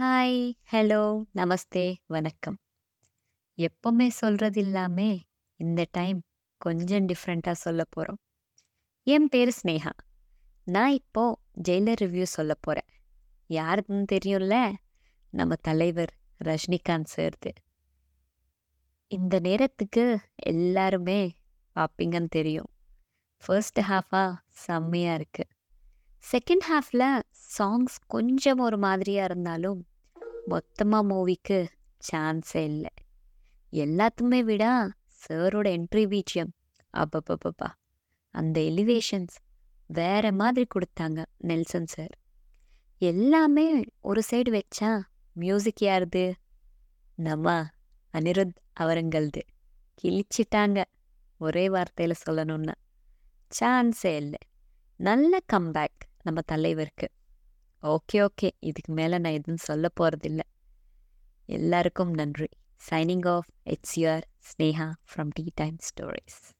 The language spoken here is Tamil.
ஹாய், ஹலோ, நமஸ்தே, வணக்கம். எப்பவுமே சொல்றது இல்லாமே, இந்த டைம் கொஞ்சம் டிஃப்ரெண்ட்டாக சொல்லப் போறோம். என் பேரு ஸ்னேகா. நான் இப்போ ஜெயிலர் ரிவ்யூ சொல்லப் போகிறேன் யாருதுன்னு தெரியும்ல? நம்ம தலைவர் ரஜினிகாந்த் சார்து. இந்த நேரத்துக்கு எல்லாருமே பார்ப்பீங்கன்னு தெரியும். ஃபர்ஸ்ட் ஹாஃபாக செம்மையா இருக்கு. செகண்ட் ஹாஃப்ல சாங்ஸ் கொஞ்சம் ஒரு மாதிரியா இருந்தாலும், மொத்தமா மூவிக்கு சான்ஸே இல்ல. எல்லாத்துமே விட சாரோட என்ட்ரி பிஜிஎம் அப்பப்பப்பப்பா அந்த எலிவேஷன்ஸ் வேற மாதிரி கொடுத்தாங்க நெல்சன் சார். எல்லாமே ஒரு சைடு வச்சா, மியூசிக் யாருது? நம்ம அனிருத் அவருங்கள்து. கிழிச்சிட்டாங்க. ஒரே வார்த்தையில சொல்லணும்னா. சான்ஸே இல்ல. நல்ல கம்பேக் நம்ம தலைவருக்கு. Okay, okay. இதுக்கு மேல நான் எதுவும் சொல்லப் போகிறதில்ல எல்லாருக்கும் நன்றி. Signing off. It's your Sneha from tea time stories